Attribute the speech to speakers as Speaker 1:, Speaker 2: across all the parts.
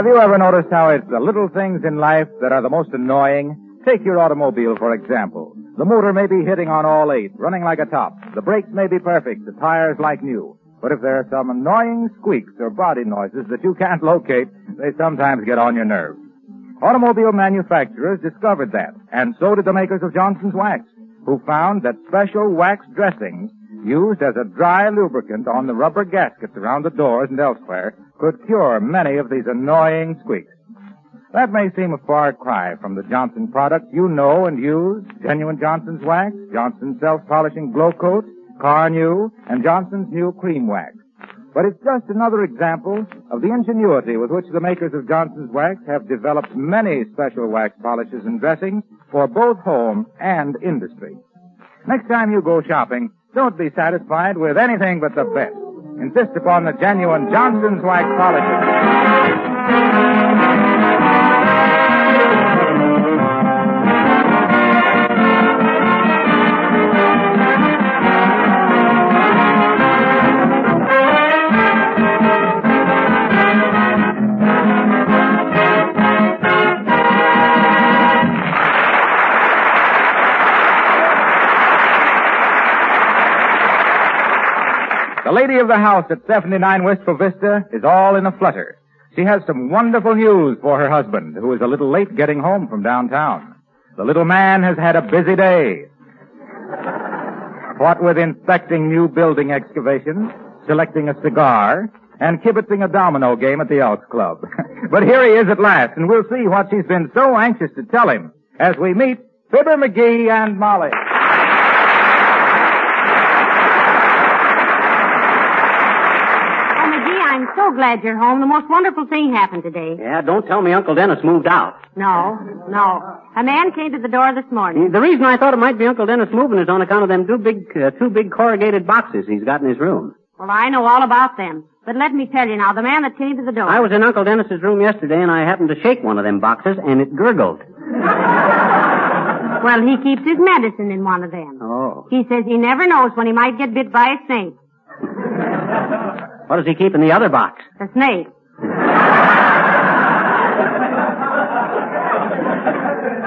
Speaker 1: Have you ever noticed how it's the little things in life that are the most annoying? Take your automobile, for example. The motor may be hitting on all eight, running like a top. The brakes may be perfect, the tires like new. But if there are some annoying squeaks or body noises that you can't locate, they sometimes get on your nerves. Automobile manufacturers discovered that, and so did the makers of Johnson's Wax, who found that special wax dressings used as a dry lubricant on the rubber gaskets around the doors and elsewhere could cure many of these annoying squeaks. That may seem a far cry from the Johnson products you know and use, genuine Johnson's wax, Johnson's self-polishing glow coat, Carnu, and Johnson's new cream wax. But it's just another example of the ingenuity with which the makers of Johnson's wax have developed many special wax polishes and dressings for both home and industry. Next time you go shopping, don't be satisfied with anything but the best. Insist upon the genuine Johnson's wax polishes. Of the house at 79 Wistful Vista is all in a flutter. She has some wonderful news for her husband, who is a little late getting home from downtown. The little man has had a busy day. What with inspecting new building excavations, selecting a cigar, and kibitzing a domino game at the Elks Club. but here he is at last, and we'll see what she's been so anxious to tell him as we meet Fibber McGee and Molly.
Speaker 2: Oh, McGee, I'm so glad you're home. The most wonderful thing happened today.
Speaker 3: Yeah, don't tell me Uncle Dennis moved out.
Speaker 2: No, no. A man came to the door this morning.
Speaker 3: The reason I thought it might be Uncle Dennis moving is on account of them two big, uh, two big corrugated boxes he's got in his room.
Speaker 2: Well, I know all about them. But let me tell you now, the man that came to the door.
Speaker 3: I was in Uncle Dennis's room yesterday and I happened to shake one of them boxes and it gurgled.
Speaker 2: Well, he keeps his medicine in one of them.
Speaker 3: Oh.
Speaker 2: He says he never knows when he might get bit by a snake.
Speaker 3: What does he keep in the other box?
Speaker 2: A snake.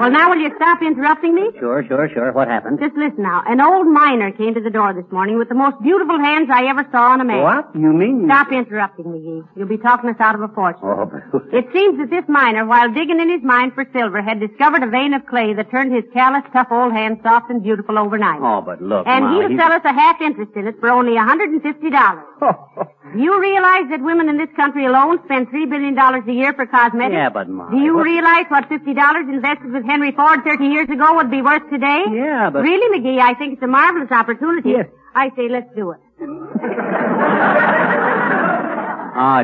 Speaker 2: Well, now will you stop interrupting me?
Speaker 3: Sure, sure, sure. What happened?
Speaker 2: Just listen now. An old miner came to the door this morning with the most beautiful hands I ever saw on a man.
Speaker 3: What? You mean?
Speaker 2: Stop interrupting me, Gee. You'll be talking us out of a fortune.
Speaker 3: Oh, but...
Speaker 2: It seems that this miner, while digging in his mine for silver, had discovered a vein of clay that turned his callous, tough old hands soft and beautiful overnight.
Speaker 3: oh, but look,
Speaker 2: and he'll
Speaker 3: he-
Speaker 2: sell us a half interest in it for only $150. Do you realize that women in this country alone spend $3 billion a year for cosmetics?
Speaker 3: Yeah, but Molly.
Speaker 2: Do you
Speaker 3: what-
Speaker 2: realize what $50 invested with Henry Ford 30 years ago would be worth today?
Speaker 3: Yeah, but-
Speaker 2: Really, McGee, I think it's a marvelous opportunity.
Speaker 3: Yes.
Speaker 2: I say let's do it.
Speaker 3: Oh,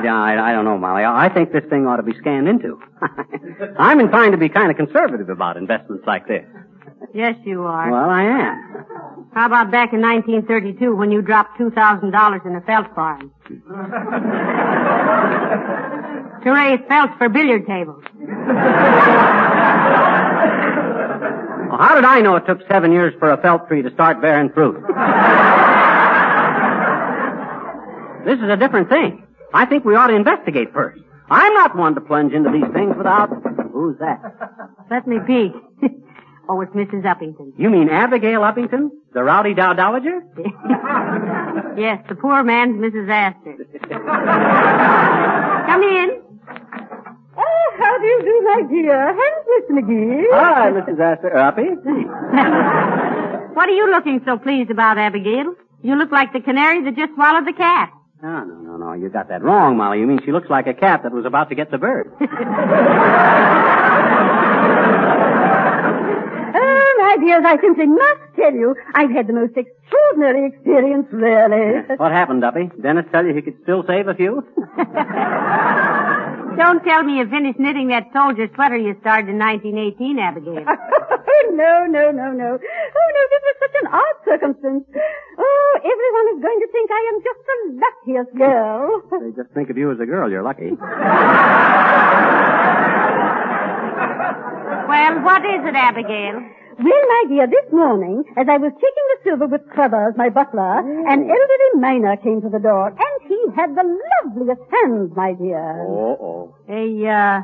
Speaker 3: yeah, I, I don't know, Molly. I I think this thing ought to be scanned into. I'm inclined to be kind of conservative about investments like this.
Speaker 2: Yes, you are.
Speaker 3: Well, I am.
Speaker 2: How about back in 1932 when you dropped $2,000 in a felt farm? to raise felts for billiard tables.
Speaker 3: Well, how did I know it took seven years for a felt tree to start bearing fruit? this is a different thing. I think we ought to investigate first. I'm not one to plunge into these things without. Who's that?
Speaker 2: Let me be. oh, it's Mrs. Uppington.
Speaker 3: You mean Abigail Uppington, the rowdy dow dowager?
Speaker 2: yes, the poor man's Mrs. Astor. Come in.
Speaker 4: Oh, how do you do, my dear? Miss McGee?
Speaker 3: Hi, Mrs. Astor. Uppy.
Speaker 2: Uh, what are you looking so pleased about, Abigail? You look like the canary that just swallowed the cat.
Speaker 3: No, no, no, no. You got that wrong, Molly. You mean she looks like a cat that was about to get the bird.
Speaker 4: Oh, my dears, I simply must tell you, I've had the most extraordinary experience, really.
Speaker 3: what happened, Duppy? Dennis tell you he could still save a few?
Speaker 2: Don't tell me you finished knitting that soldier sweater you started in 1918, Abigail.
Speaker 4: no, no, no, no. Oh, no, this was such an odd circumstance. Oh, everyone is going to think I am just the luckiest girl.
Speaker 3: They just think of you as a girl. You're lucky.
Speaker 2: well, what is it, Abigail?
Speaker 4: Well, my dear, this morning, as I was checking the silver with Crothers, my butler, mm. an elderly miner came to the door, and he had the loveliest hands, my dear.
Speaker 3: Oh, oh.
Speaker 2: A, uh,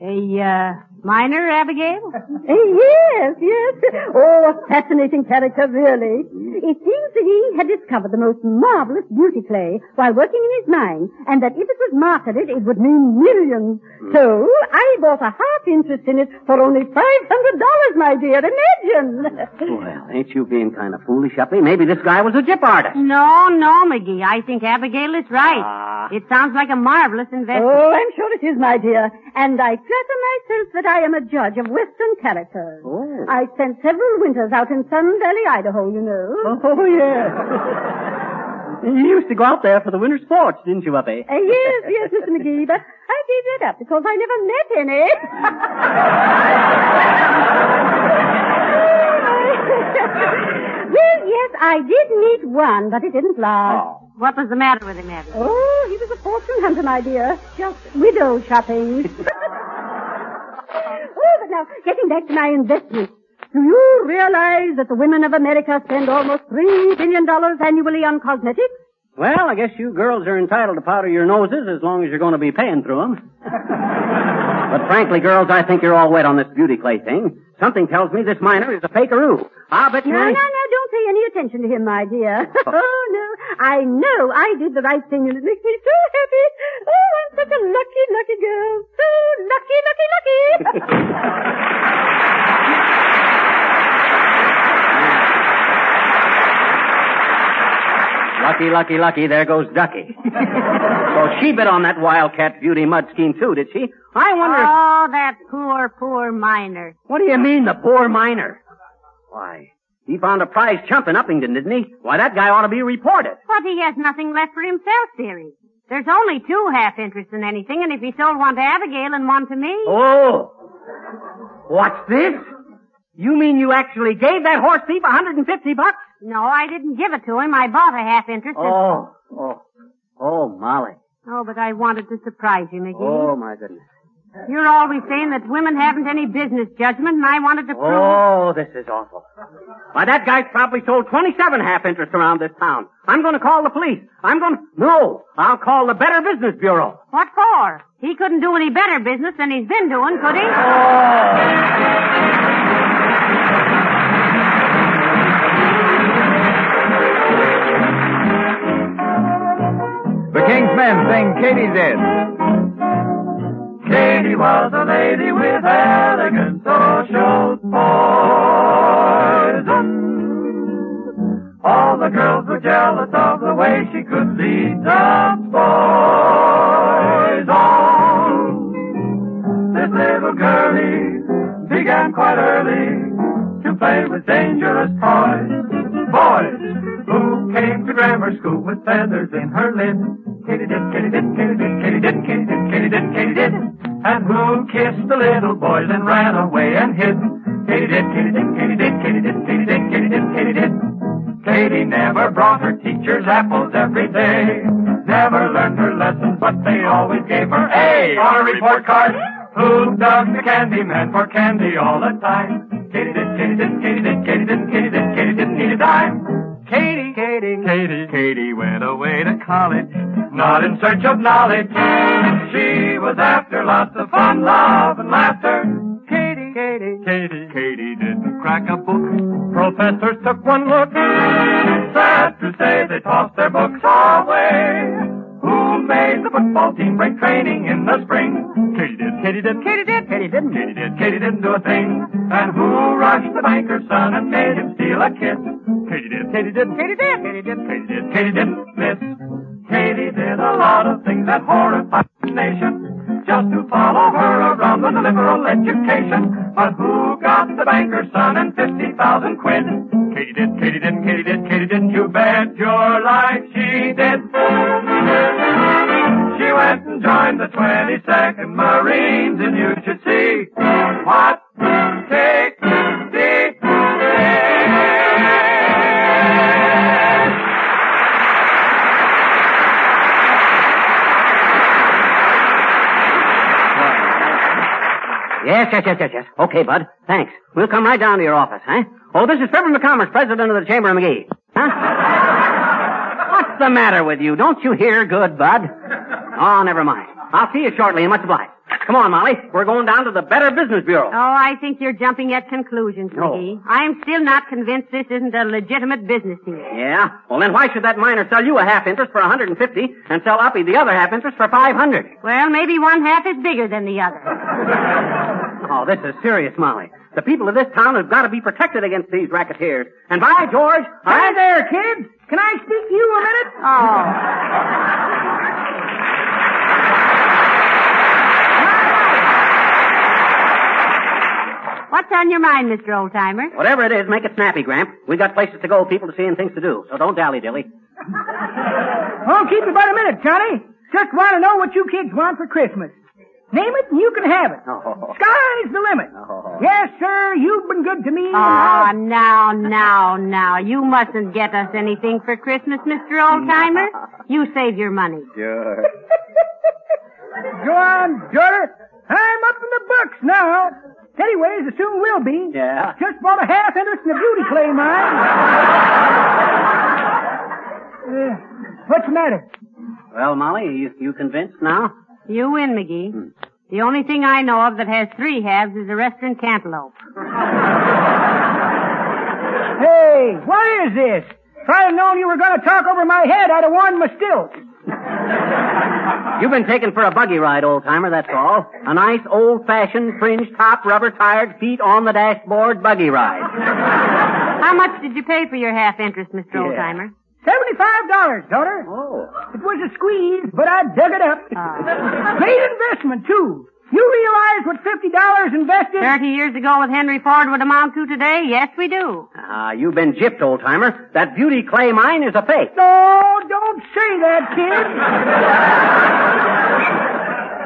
Speaker 2: a, uh, miner, Abigail?
Speaker 4: Yes, yes. Oh, a fascinating character, really. It seems that he had discovered the most marvelous beauty clay while working in his mine, and that if it was marketed, it would mean millions. So, I bought a half interest in it for only $500, my dear. Imagine!
Speaker 3: Well, ain't you being kind of foolish, Uppy? Maybe this guy was a gyp artist.
Speaker 2: No, no, McGee. I think Abigail is right.
Speaker 3: Ah.
Speaker 2: It sounds like a marvelous investment.
Speaker 4: Oh, I'm sure it is, my dear. And I flatter myself that I am a judge of Western characters.
Speaker 3: Oh.
Speaker 4: I spent several winters out in Sun Valley, Idaho, you know.
Speaker 3: Oh, yes. you used to go out there for the winter sports, didn't you, Uppy?
Speaker 4: Uh, yes, yes, Mr. McGee, but I gave that up because I never met any. well, yes, I did meet one, but it didn't last.
Speaker 3: Oh.
Speaker 2: What was the matter with him, Abigail?
Speaker 4: Oh, he was a fortune hunter, my dear. Just widow shopping. oh, but now, getting back to my investment. Do you realize that the women of America spend almost three billion dollars annually on cosmetics?
Speaker 3: Well, I guess you girls are entitled to powder your noses as long as you're going to be paying through them. but frankly, girls, I think you're all wet on this beauty clay thing. Something tells me this miner is a fakeroo. Ah, I'll bet you
Speaker 4: No, no, no, don't pay any attention to him, my dear. Oh. oh, no. I know I did the right thing and it makes me so happy. Oh, I'm such a lucky, lucky girl. So lucky, lucky, lucky.
Speaker 3: Lucky, lucky, lucky, there goes Ducky. so she bit on that wildcat beauty mud scheme too, did she? I wonder.
Speaker 2: Oh, that poor, poor miner.
Speaker 3: What do you mean, the poor miner? Why, he found a prize chump in Uppington, didn't he? Why, that guy ought to be reported.
Speaker 2: But he has nothing left for himself, dearie. There's only two half interests in anything, and if he sold one to Abigail and one to me.
Speaker 3: Oh! What's this? You mean you actually gave that horse thief 150 bucks?
Speaker 2: No, I didn't give it to him. I bought a half interest.
Speaker 3: Oh, oh, oh, Molly.
Speaker 2: Oh, but I wanted to surprise you, McGee.
Speaker 3: Oh, my goodness.
Speaker 2: You're always saying that women haven't any business judgment, and I wanted to prove.
Speaker 3: Oh, this is awful. Why, that guy's probably sold 27 half interests around this town. I'm going to call the police. I'm going to... No, I'll call the Better Business Bureau.
Speaker 2: What for? He couldn't do any better business than he's been doing, could he? Oh.
Speaker 1: The King's Men sing Katie Did.
Speaker 5: Katie was a lady with elegance, so showed poison. All the girls were jealous of the way she could lead the boys on. This little girlie began quite early to play with dangerous toys. Boys who came to grammar school with feathers in her lid. Katie did, Katie did, Katie did, Katie did, Katie did, Katie did, Katie did. And who kissed the little boys and ran away and hid. Katie did, Katie did, Katie did, Katie did, Katie did, Katie did, Katie did. Katie never brought her teachers apples every day. Never learned her lessons, but they always gave her A on a report card. Who dug the candy man for candy all the time? Katie did, Katie did, Katie did, Katie did, Katie did, Katie didn't need a dime. Katie, Katie, Katie, Katie went away to college, not in search of knowledge. She was after lots of fun, love, and laughter. Katie, Katie, Katie, Katie didn't crack a book. Professors took one look. Sad to say they tossed their books away. Made the football team break training in the spring? Katie did, Katie did, Katie did, Katie didn't, Katie did, Katie didn't do a thing. And who rushed the banker's son and made him steal steal a kiss. Katie did, Katie did, Katie did, Katie did, Katie did, Katie didn't miss. Katie did a lot of things that horrified the nation just to follow her around with a liberal education. But who got the banker's son and 50,000 quid? Katie did, Katie didn't, Katie did, Katie didn't, you bet your life the 22nd Marines and you should see what Katie did.
Speaker 3: Yes, yes, yes, yes, yes. Okay, Bud. Thanks. We'll come right down to your office, huh? Oh, this is Fibber McCommerce, president of the Chamber of McGee. Huh? What's the matter with you? Don't you hear good, Bud? Oh, never mind. I'll see you shortly and much obliged. Come on, Molly. We're going down to the Better Business Bureau.
Speaker 2: Oh, I think you're jumping at conclusions,
Speaker 3: No.
Speaker 2: McGee. I'm still not convinced this isn't a legitimate business here.
Speaker 3: Yeah? Well, then why should that miner sell you a half interest for 150 and sell Uppy the other half interest for 500?
Speaker 2: Well, maybe one half is bigger than the other.
Speaker 3: Oh, this is serious, Molly. The people of this town have got to be protected against these racketeers. And by George,
Speaker 6: Hi there, kids. Can I speak to you a minute?
Speaker 2: Oh. What's on your mind, Mr. Oldtimer?
Speaker 3: Whatever it is, make it snappy, Gramp. We got places to go, people to see, and things to do. So don't dally dilly.
Speaker 6: Oh, keep it about a minute, Johnny. Just want to know what you kids want for Christmas. Name it and you can have it.
Speaker 3: Oh.
Speaker 6: Sky's the limit.
Speaker 3: Oh.
Speaker 6: Yes, sir. You've been good to me. and
Speaker 2: Oh,
Speaker 6: I'll-
Speaker 2: now, now, now. You mustn't get us anything for Christmas, Mr. Oldtimer. You save your money.
Speaker 1: Sure.
Speaker 6: Go on, daughter. I'm up in the books now. Anyways, I soon will be.
Speaker 3: Yeah?
Speaker 6: Just bought a half interest in a beauty clay mine. Uh, what's the matter?
Speaker 3: Well, Molly, you, you convinced now?
Speaker 2: You win, McGee. The only thing I know of that has three halves is a restaurant cantaloupe.
Speaker 6: Hey, what is this? If I'd known you were going to talk over my head, I'd have worn my stilts.
Speaker 3: You've been taken for a buggy ride, old timer, that's all. A nice old-fashioned fringe top rubber tired feet on the dashboard buggy ride.
Speaker 2: How much did you pay for your half interest, Mr.
Speaker 3: Yeah.
Speaker 2: Oldtimer?
Speaker 6: Seventy-five dollars, daughter.
Speaker 3: Oh.
Speaker 6: It was a squeeze, but I dug it up.
Speaker 2: Ah.
Speaker 6: Great investment, too. You realize what fifty dollars invested?
Speaker 2: Thirty years ago with Henry Ford would amount to today? Yes, we do.
Speaker 3: Ah, you've been gypped, old timer. That beauty clay mine is a fake.
Speaker 6: No, don't say that, kid.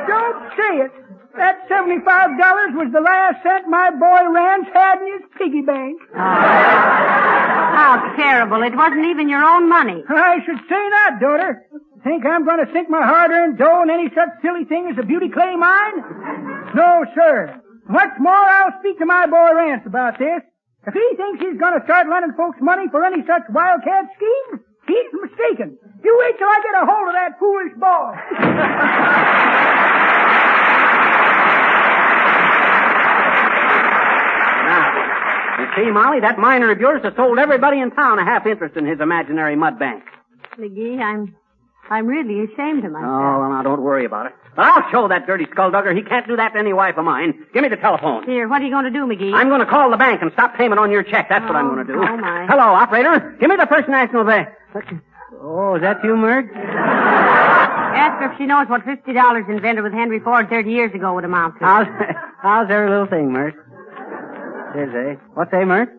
Speaker 6: don't say it. That seventy-five dollars was the last cent my boy Rance had in his piggy bank.
Speaker 2: How terrible. It wasn't even your own money.
Speaker 6: I should say that, daughter. Think I'm going to sink my hard-earned dough in any such silly thing as a beauty clay mine? No, sir. What's more, I'll speak to my boy Rance about this. If he thinks he's going to start lending folks money for any such wildcat scheme, he's mistaken. You wait till I get a hold of that foolish boy.
Speaker 3: Now, you see, Molly, that miner of yours has sold everybody in town a half interest in his imaginary mud bank.
Speaker 2: McGee, I'm, I'm really ashamed of myself.
Speaker 3: Oh, well, now don't worry about it. But I'll show that dirty skulldugger he can't do that to any wife of mine. Give me the telephone.
Speaker 2: Here, what are you going to do, McGee?
Speaker 3: I'm going to call the bank and stop payment on your check. That's what I'm
Speaker 2: Oh,
Speaker 3: going to do.
Speaker 2: oh, my.
Speaker 3: Hello, operator. Give me the First National Bank. Oh, is that you, Mert?
Speaker 2: Ask her if she knows what fifty dollars invented with Henry Ford thirty years ago would amount to.
Speaker 3: How's, how's every little thing, Mert? Is eh? What's that, Mert?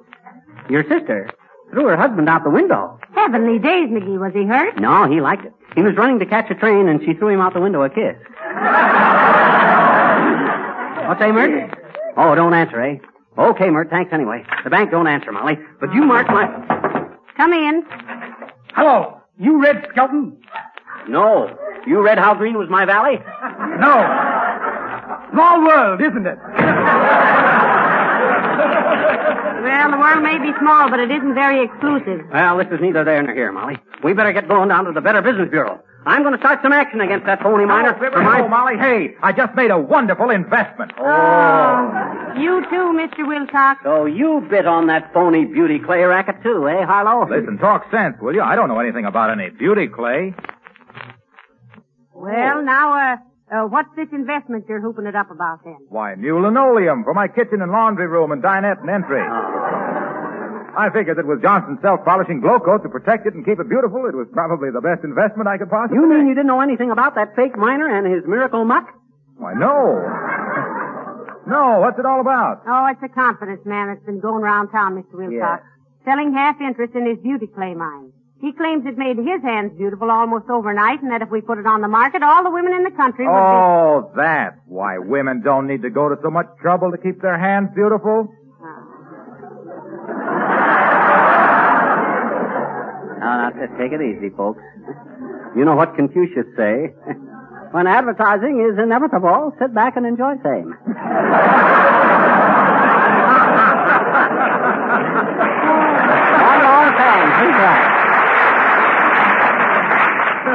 Speaker 3: Your sister threw her husband out the window.
Speaker 2: Heavenly days, McGee. Was he hurt?
Speaker 3: No, he liked it. He was running to catch a train and she threw him out the window a kiss. What's that, Mert? Oh, don't answer, eh? Okay, Mert, thanks anyway. The bank don't answer, Molly. But you mark my...
Speaker 2: Come in.
Speaker 6: Hello. You Red Skelton?
Speaker 3: No. You read how green was my valley?
Speaker 6: No. Small world, isn't it?
Speaker 2: Well, the world may be small, but it isn't very exclusive.
Speaker 3: Well, this is neither there nor here, Molly. We better get going down to the Better Business Bureau. I'm going to start some action against that phony miner. for my-
Speaker 1: Oh, Molly, hey, I just made a wonderful investment.
Speaker 2: Oh. You too, Mr. Wilcox.
Speaker 3: So you bit on that phony beauty clay racket too, eh, Harlow?
Speaker 1: Listen, talk sense, will you? I don't know anything about any beauty clay.
Speaker 2: Well, now, uh, uh, what's this investment you're hooping it up about then?
Speaker 1: Why, new linoleum for my kitchen and laundry room and dinette and entry. I figured that with Johnson's self-polishing Glo-Coat to protect it and keep it beautiful, it was probably the best investment I could possibly
Speaker 3: You mean
Speaker 1: make.
Speaker 3: you didn't know anything about that fake miner and his miracle muck?
Speaker 1: Why, no. no, what's it all about?
Speaker 2: Oh, it's a confidence man that's been going around town, Mr. Wilcox. Selling half interest in his beauty clay mine. He claims it made his hands beautiful almost overnight and that if we put it on the market, all the women in the country would
Speaker 1: Oh, that's why women don't need to go to so much trouble to keep their hands beautiful.
Speaker 3: Now, now, just take it easy, folks. You know what Confucius say? when advertising is inevitable, sit back and enjoy same. One long thing. He's right.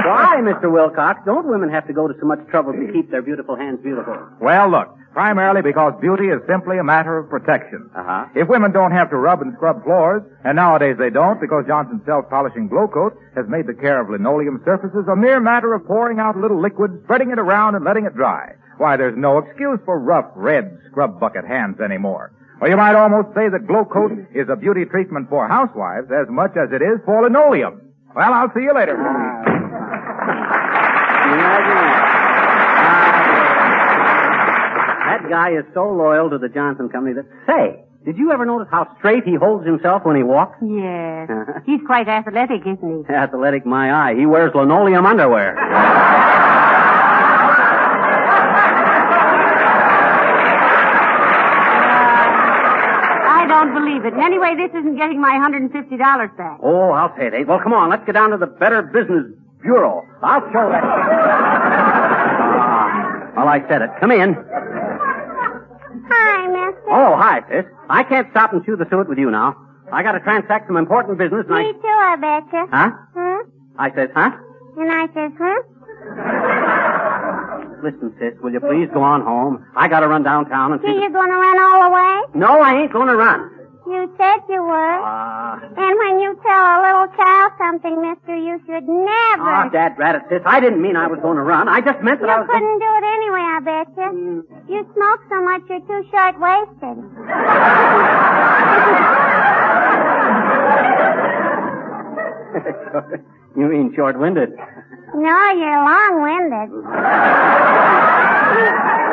Speaker 3: Why, Mr. Wilcox, don't women have to go to so much trouble to keep their beautiful hands beautiful?
Speaker 1: Well, look, primarily because beauty is simply a matter of protection.
Speaker 3: Uh-huh.
Speaker 1: If women don't have to rub and scrub floors, and nowadays they don't because Johnson's self-polishing Glo-Coat has made the care of linoleum surfaces a mere matter of pouring out a little liquid, spreading it around, and letting it dry. Why, there's no excuse for rough, red scrub bucket hands anymore. Or you might almost say that Glo-Coat is a beauty treatment for housewives as much as it is for linoleum. Well, I'll see you later.
Speaker 3: Imagine that. Ah, That guy is so loyal to the Johnson Company that, say, did you ever notice how straight he holds himself when he walks?
Speaker 2: Yes. He's quite athletic, isn't he?
Speaker 3: Athletic, my eye. He wears linoleum underwear.
Speaker 2: I don't believe it. And anyway, this isn't getting my $150 back.
Speaker 3: Oh, I'll say it ain't. Well, come on, let's get down to the Better Business Bureau. I'll show that. Ah, well, I said it. Come in.
Speaker 7: Hi, mister.
Speaker 3: Oh, hi, sis. I can't stop and chew the suet with you now. I got to transact some important business, and
Speaker 7: Me
Speaker 3: I...
Speaker 7: too, I betcha.
Speaker 3: Huh?
Speaker 7: Huh?
Speaker 3: I says, huh?
Speaker 7: And I says, huh?
Speaker 3: Listen, sis, will you please go on home? I got to run downtown and
Speaker 7: So
Speaker 3: see. the-
Speaker 7: you're gonna run all the way?
Speaker 3: No, I ain't going to run.
Speaker 7: You said you were.
Speaker 3: Ah.
Speaker 7: And when you tell a little child something, mister, you should never.
Speaker 3: Ah, Dad rat it, sis. I didn't mean I was going to run. I just meant that
Speaker 7: you
Speaker 3: I was.
Speaker 7: You couldn't do it anyway, I betcha. You you smoke so much you're too short-waisted.
Speaker 3: you mean short-winded?
Speaker 7: No, you're long-winded. but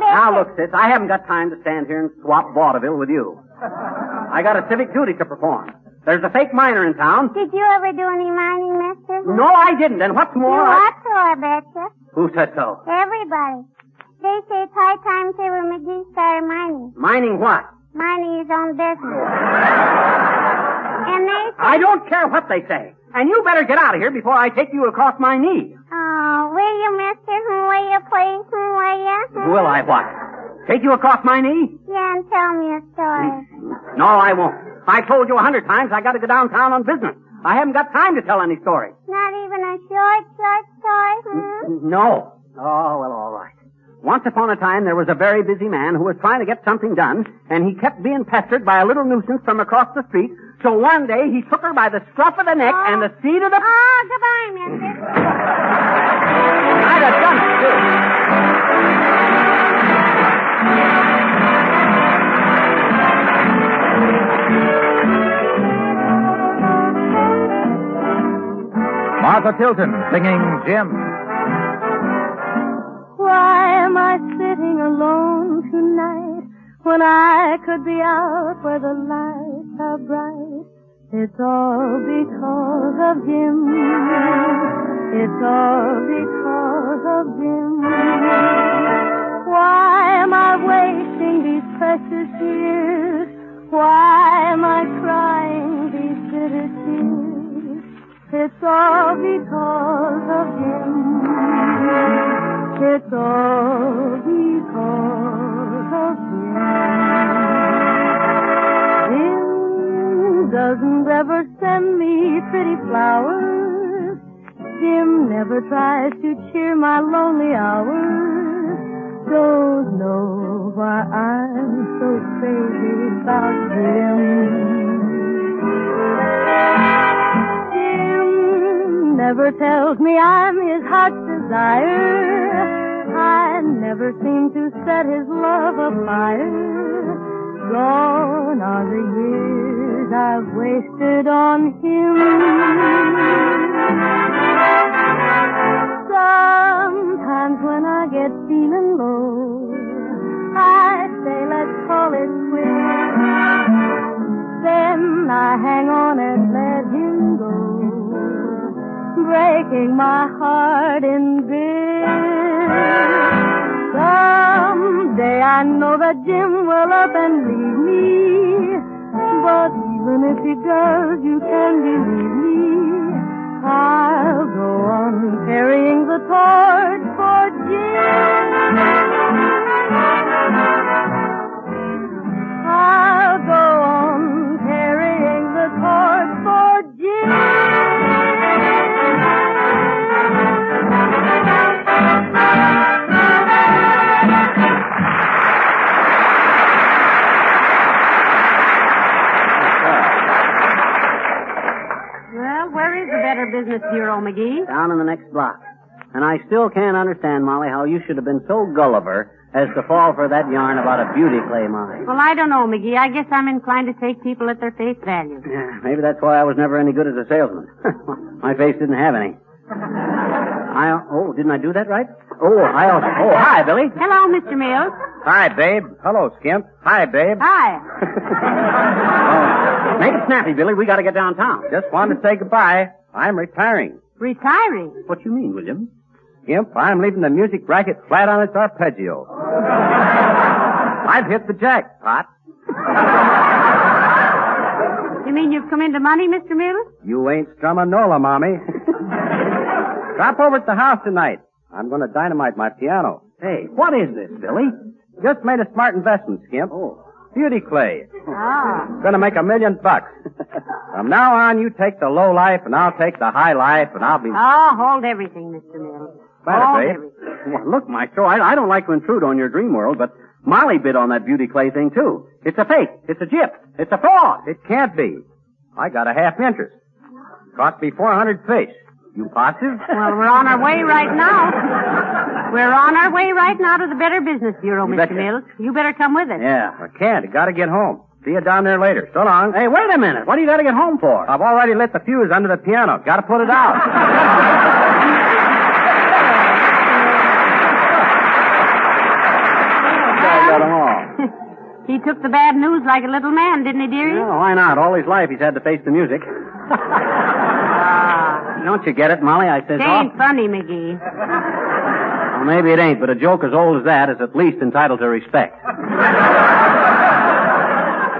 Speaker 3: Now look, sis, I haven't got time to stand here and swap vaudeville with you. I got a civic duty to perform. There's a fake miner in town.
Speaker 7: Did you ever do any mining, mister?
Speaker 3: No, I didn't. And what's
Speaker 7: You
Speaker 3: more, I...
Speaker 7: ought to, I betcha.
Speaker 3: who said so?
Speaker 7: Everybody. They say it's high time Fibber McGee started mining.
Speaker 3: Mining what?
Speaker 7: Mining his own business. and they say,
Speaker 3: I don't care what they say. And you better get out of here before I take you across my knee.
Speaker 7: oh, will you, mister? Will you, please? Will you?
Speaker 3: Will I what? Take you across my knee?
Speaker 7: Yeah, and tell me a story.
Speaker 3: No, I won't. I told you a hundred times I got to go downtown on business. I haven't got time to tell any story.
Speaker 7: Not even a short, short story, hmm?
Speaker 3: No. Oh, well, all right. Once upon a time, there was a very busy man who was trying to get something done, and he kept being pestered by a little nuisance from across the street. So one day, he took her by the scruff of the neck oh. and the seat of the...
Speaker 7: Oh, goodbye, mister.
Speaker 3: I'd have done it, too.
Speaker 1: Martha Tilton singing Jim.
Speaker 8: Am I sitting alone tonight when I could be out where the lights are bright? It's all because of him. It's all because of him. Why am I wasting these precious years? Why am I crying these bitter tears? It's all because of him. It's all because of him. Jim doesn't ever send me pretty flowers. Jim never tries to cheer my lonely hours. Don't know why I'm so crazy about Jim. Jim never tells me I'm his heart's desire. Never seemed to set his love afire. Gone are the years I've wasted on him. Sometimes when I get feeling low, I say let's call it quits. Then I hang on and let him go, breaking my heart in bits. Someday I know that Jim will up and leave me. But even if he does, you can believe me. I'll go on carrying the torch for Jim. I'll
Speaker 2: Better Business Bureau, McGee?
Speaker 3: Down in the next block. And I still can't understand, Molly, how you should have been so Gulliver as to fall for that yarn about a beauty clay mine.
Speaker 2: Well, I don't know, McGee. I guess I'm inclined to take people at their face value.
Speaker 3: Yeah, maybe that's why I was never any good as a salesman. My face didn't have any. I oh, didn't I do that right? Oh, I also. Oh, hi, Billy.
Speaker 2: Hello, Mr. Mills.
Speaker 3: Hi, babe. Hello, Skimp. Hi, babe.
Speaker 2: Hi.
Speaker 3: Oh, make it snappy, Billy. We got to get downtown. Just wanted to say goodbye. I'm retiring.
Speaker 2: Retiring.
Speaker 3: What you mean, William? Skimp, I'm leaving the music bracket flat on its arpeggio. I've hit the jackpot.
Speaker 2: You mean you've come into money, Mr. Mills?
Speaker 3: You ain't strumming Nola, Mommy. Drop over at the house tonight. I'm going to dynamite my piano. Hey, what is this, Billy? Just made a smart investment, Skimp. Oh. Beauty clay.
Speaker 2: Ah.
Speaker 3: Gonna make a million bucks. From now on, you take the low life, and I'll take the high life, and I'll be...
Speaker 2: Oh, hold everything, Mr. Mills. Hold everything.
Speaker 3: Well, look, Maestro, I, I don't like to intrude on your dream world, but Molly bid on that beauty clay thing, too. It's a fake. It's a jip. It's a fraud. It can't be. I got a half interest. Cost me 400 fish. You positive?
Speaker 2: Well, we're on our way right now. We're on our way right now to the Better Business Bureau,
Speaker 3: You
Speaker 2: Mr.
Speaker 3: betcha.
Speaker 2: Mills. You better come with us.
Speaker 3: Yeah, I can't. I gotta get home. See you down there later. So long. Hey, wait a minute. What do you gotta get home for? I've already lit the fuse under the piano. Gotta put it out. I got 'em all.
Speaker 2: He took the bad news like a little man, didn't he, dearie?
Speaker 3: Yeah, why not? All his life he's had to face the music. Ah. Don't you get it, Molly? I says,
Speaker 2: It
Speaker 3: oh,
Speaker 2: ain't funny, McGee.
Speaker 3: Well, maybe it ain't, but a joke as old as that is at least entitled to respect.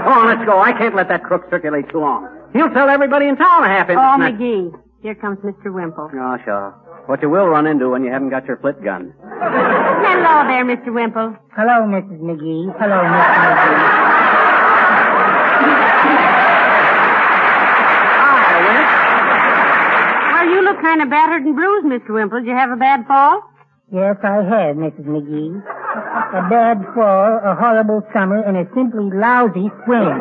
Speaker 3: Come on, let's go. I can't let that crook circulate too long. He'll tell everybody in town a half inch.
Speaker 2: Oh,
Speaker 3: snack.
Speaker 2: McGee. Here comes Mr. Wimple.
Speaker 3: Oh, sure. What you will run into when you haven't got your flit gun.
Speaker 2: Hello there, Mr. Wimple.
Speaker 9: Hello, Mrs. McGee. Hello, Mr. McGee.
Speaker 3: Hi, Wimp.
Speaker 2: Well, you look kind of battered and bruised, Mr. Wimple. Did you have a bad fall?
Speaker 9: Yes, I have, Mrs. McGee. A bad fall, a horrible summer, and a simply lousy spring.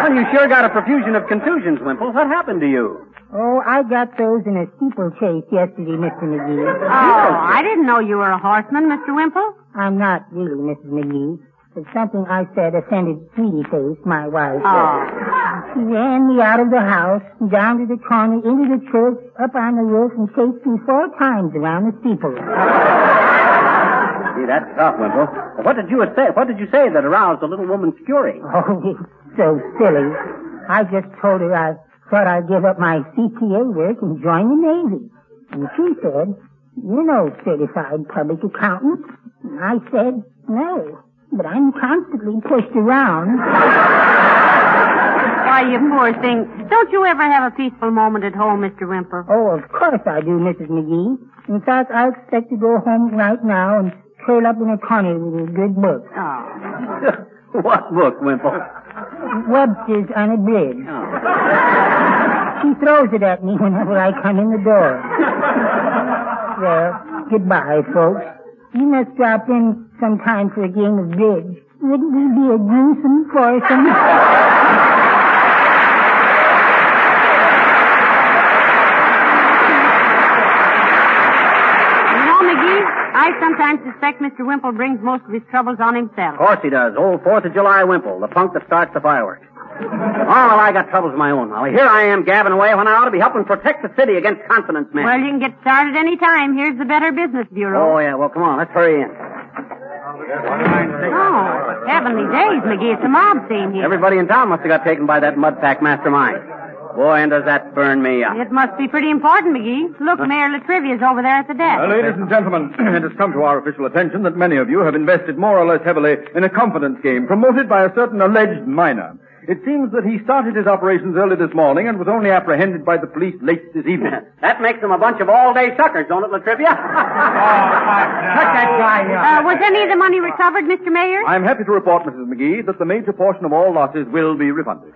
Speaker 3: Well, you sure got a profusion of contusions, Wimple. What happened to you?
Speaker 9: Oh, I got those in a steeplechase yesterday, Mr. McGee.
Speaker 2: Oh, I didn't know you were a horseman, Mr. Wimple.
Speaker 9: I'm not really, Mrs. McGee. But something I said offended Sweetie Face, my wife.
Speaker 2: Oh.
Speaker 9: She ran me out of the house, down to the corner, into the church, up on the roof, and chased me four times around the steeple.
Speaker 3: See, that's tough, Wimple. What did you say? What did you say that aroused the little woman's fury?
Speaker 9: Oh, it's so silly. I just told her I thought I'd give up my CPA work and join the Navy. And she said, you're no certified public accountant. And I said, no. But I'm constantly pushed around.
Speaker 2: Why, you poor thing. Don't you ever have a peaceful moment at home, Mr. Wimple?
Speaker 9: Oh, of course I do, Mrs. McGee. In fact, I expect to go home right now and curl up in a corner with a good book.
Speaker 2: Oh.
Speaker 3: what book, Wimple?
Speaker 9: Webster's Unabridged.
Speaker 3: Oh.
Speaker 9: She throws it at me whenever I come in the door. well, goodbye, folks. You must drop in sometime for a game of bridge. Wouldn't we be a gruesome foursome?
Speaker 2: You know, McGee, I I sometimes suspect Mr. Wimple brings most of his troubles on himself.
Speaker 3: Of course he does. Old Fourth of July Wimple, the punk that starts the fireworks. Oh, well, I got troubles of my own, Molly. Here I am gabbing away when I ought to be helping protect the city against confidence men.
Speaker 2: Well, you can get started any time. Here's the Better Business Bureau.
Speaker 3: Oh, yeah. Well, come on. Let's hurry in.
Speaker 2: Oh, heavenly days, McGee. It's a mob scene here.
Speaker 3: Everybody in town must have got taken by that mud pack mastermind. Boy, and does that burn me up.
Speaker 2: It must be pretty important, McGee. Look, Mayor La Trivia's over there at the desk.
Speaker 10: Uh, ladies and gentlemen, it has come to our official attention that many of you have invested more or less heavily in a confidence game promoted by a certain alleged miner. It seems that he started his operations early this morning and was only apprehended by the police late this evening.
Speaker 3: that makes them a bunch of all-day suckers, don't it, La Trivia?
Speaker 6: Cut that guy
Speaker 2: Uh, was any of the money recovered, Mr. Mayor?
Speaker 10: I'm happy to report, Mrs. McGee, that the major portion of all losses will be refunded.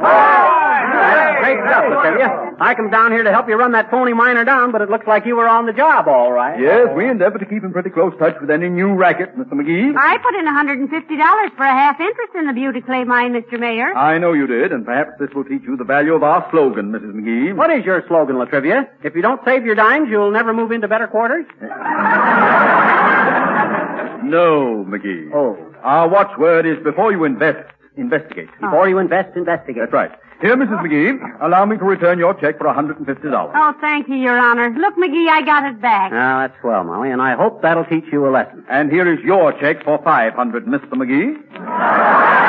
Speaker 3: Great stuff, La Trivia. I come down here to help you run that phony miner down, but it looks like you were on the job, all right.
Speaker 10: Yes, we endeavor to keep in pretty close touch with any new racket, Mr. McGee.
Speaker 2: I put in $150 for a half interest in the Beauty Clay mine, Mr. Mayor.
Speaker 10: I know you did, and perhaps this will teach you the value of our slogan, Mrs. McGee.
Speaker 3: What is your slogan, La Trivia? If you don't save your dimes, you'll never move into better quarters?
Speaker 10: No, McGee.
Speaker 3: Oh.
Speaker 10: Our watchword is before you invest, investigate.
Speaker 3: Before you invest, investigate.
Speaker 10: That's right. Here, Mrs. McGee, allow me to return your check for $150.
Speaker 2: Oh, thank you, Your Honor. Look, McGee, I got it back.
Speaker 3: Now, that's well, Molly, and I hope that'll teach you a lesson.
Speaker 10: And here is your check for 500 Mr. McGee.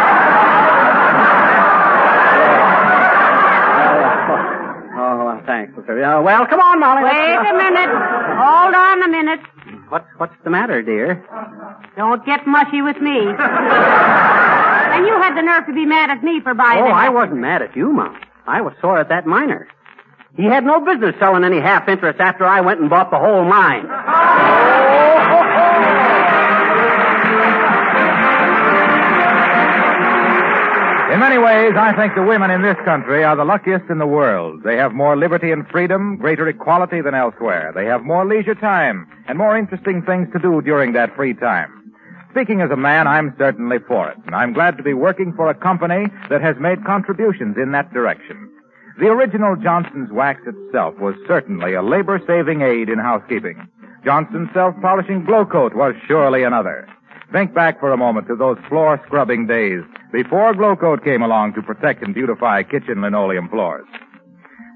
Speaker 3: Oh, well, thanks, La Trivia. Uh, well, come on, Molly.
Speaker 2: Wait a minute. Hold on a minute.
Speaker 3: What's, what's the matter, dear?
Speaker 2: Don't get mushy with me. and you had the nerve to be mad at me for buying
Speaker 3: Oh,
Speaker 2: it.
Speaker 3: I wasn't mad at you, Mom. I was sore at that miner. He had no business selling any half interest after I went and bought the whole mine.
Speaker 1: In many ways, I think the women in this country are the luckiest in the world. They have more liberty and freedom, greater equality than elsewhere. They have more leisure time and more interesting things to do during that free time. Speaking as a man, I'm certainly for it, and I'm glad to be working for a company that has made contributions in that direction. The original Johnson's wax itself was certainly a labor-saving aid in housekeeping. Johnson's self-polishing Glo-Coat was surely another. Think back for a moment to those floor scrubbing days before Glo-Coat came along to protect and beautify kitchen linoleum floors.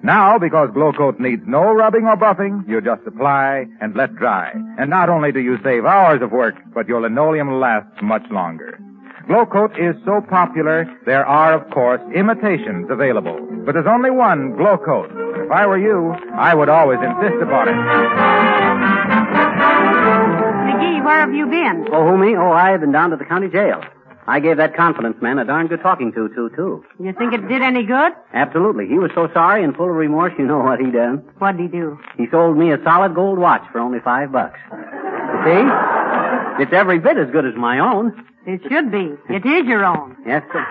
Speaker 1: Now, because Glo-Coat needs no rubbing or buffing, you just apply and let dry. And not only do you save hours of work, but your linoleum lasts much longer. Glo-Coat is so popular, there are, of course, imitations available. But there's only one Glo-Coat. If I were you, I would always insist upon it.
Speaker 2: McGee, where have you been?
Speaker 3: Oh, who, me? Oh, I've been down to the county jail. I gave that confidence man a darn good talking to, too, too.
Speaker 2: You think it did any good?
Speaker 3: Absolutely. He was so sorry and full of remorse, you know what he done.
Speaker 2: What'd he do?
Speaker 3: He sold me a solid gold watch for only five bucks. You see? It's every bit as good as my own.
Speaker 2: It should be. It is your own.
Speaker 3: Yes, sir.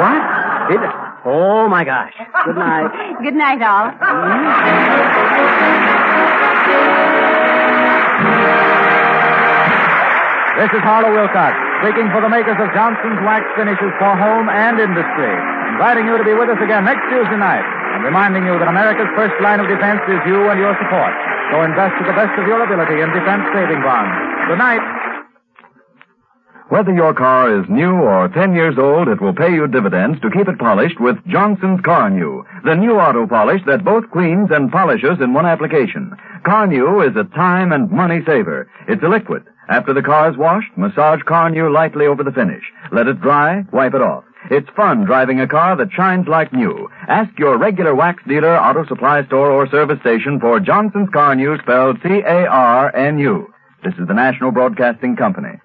Speaker 3: what? Did Oh, my gosh. Good night.
Speaker 2: Good night, all.
Speaker 1: This is Harlow Wilcox, speaking for the makers of Johnson's Wax Finishes for home and industry, inviting you to be with us again next Tuesday night, and reminding you that America's first line of defense is you and your support. So invest to the best of your ability in defense saving bonds. Good night.
Speaker 11: Whether your car is new or 10 years old, it will pay you dividends to keep it polished with Johnson's Carnu, the new auto polish that both cleans and polishes in one application. Carnu is a time and money saver. It's a liquid. After the car is washed, massage Carnu lightly over the finish. Let it dry, wipe it off. It's fun driving a car that shines like new. Ask your regular wax dealer, auto supply store, or service station for Johnson's Carnu spelled C-A-R-N-U. This is the National Broadcasting Company.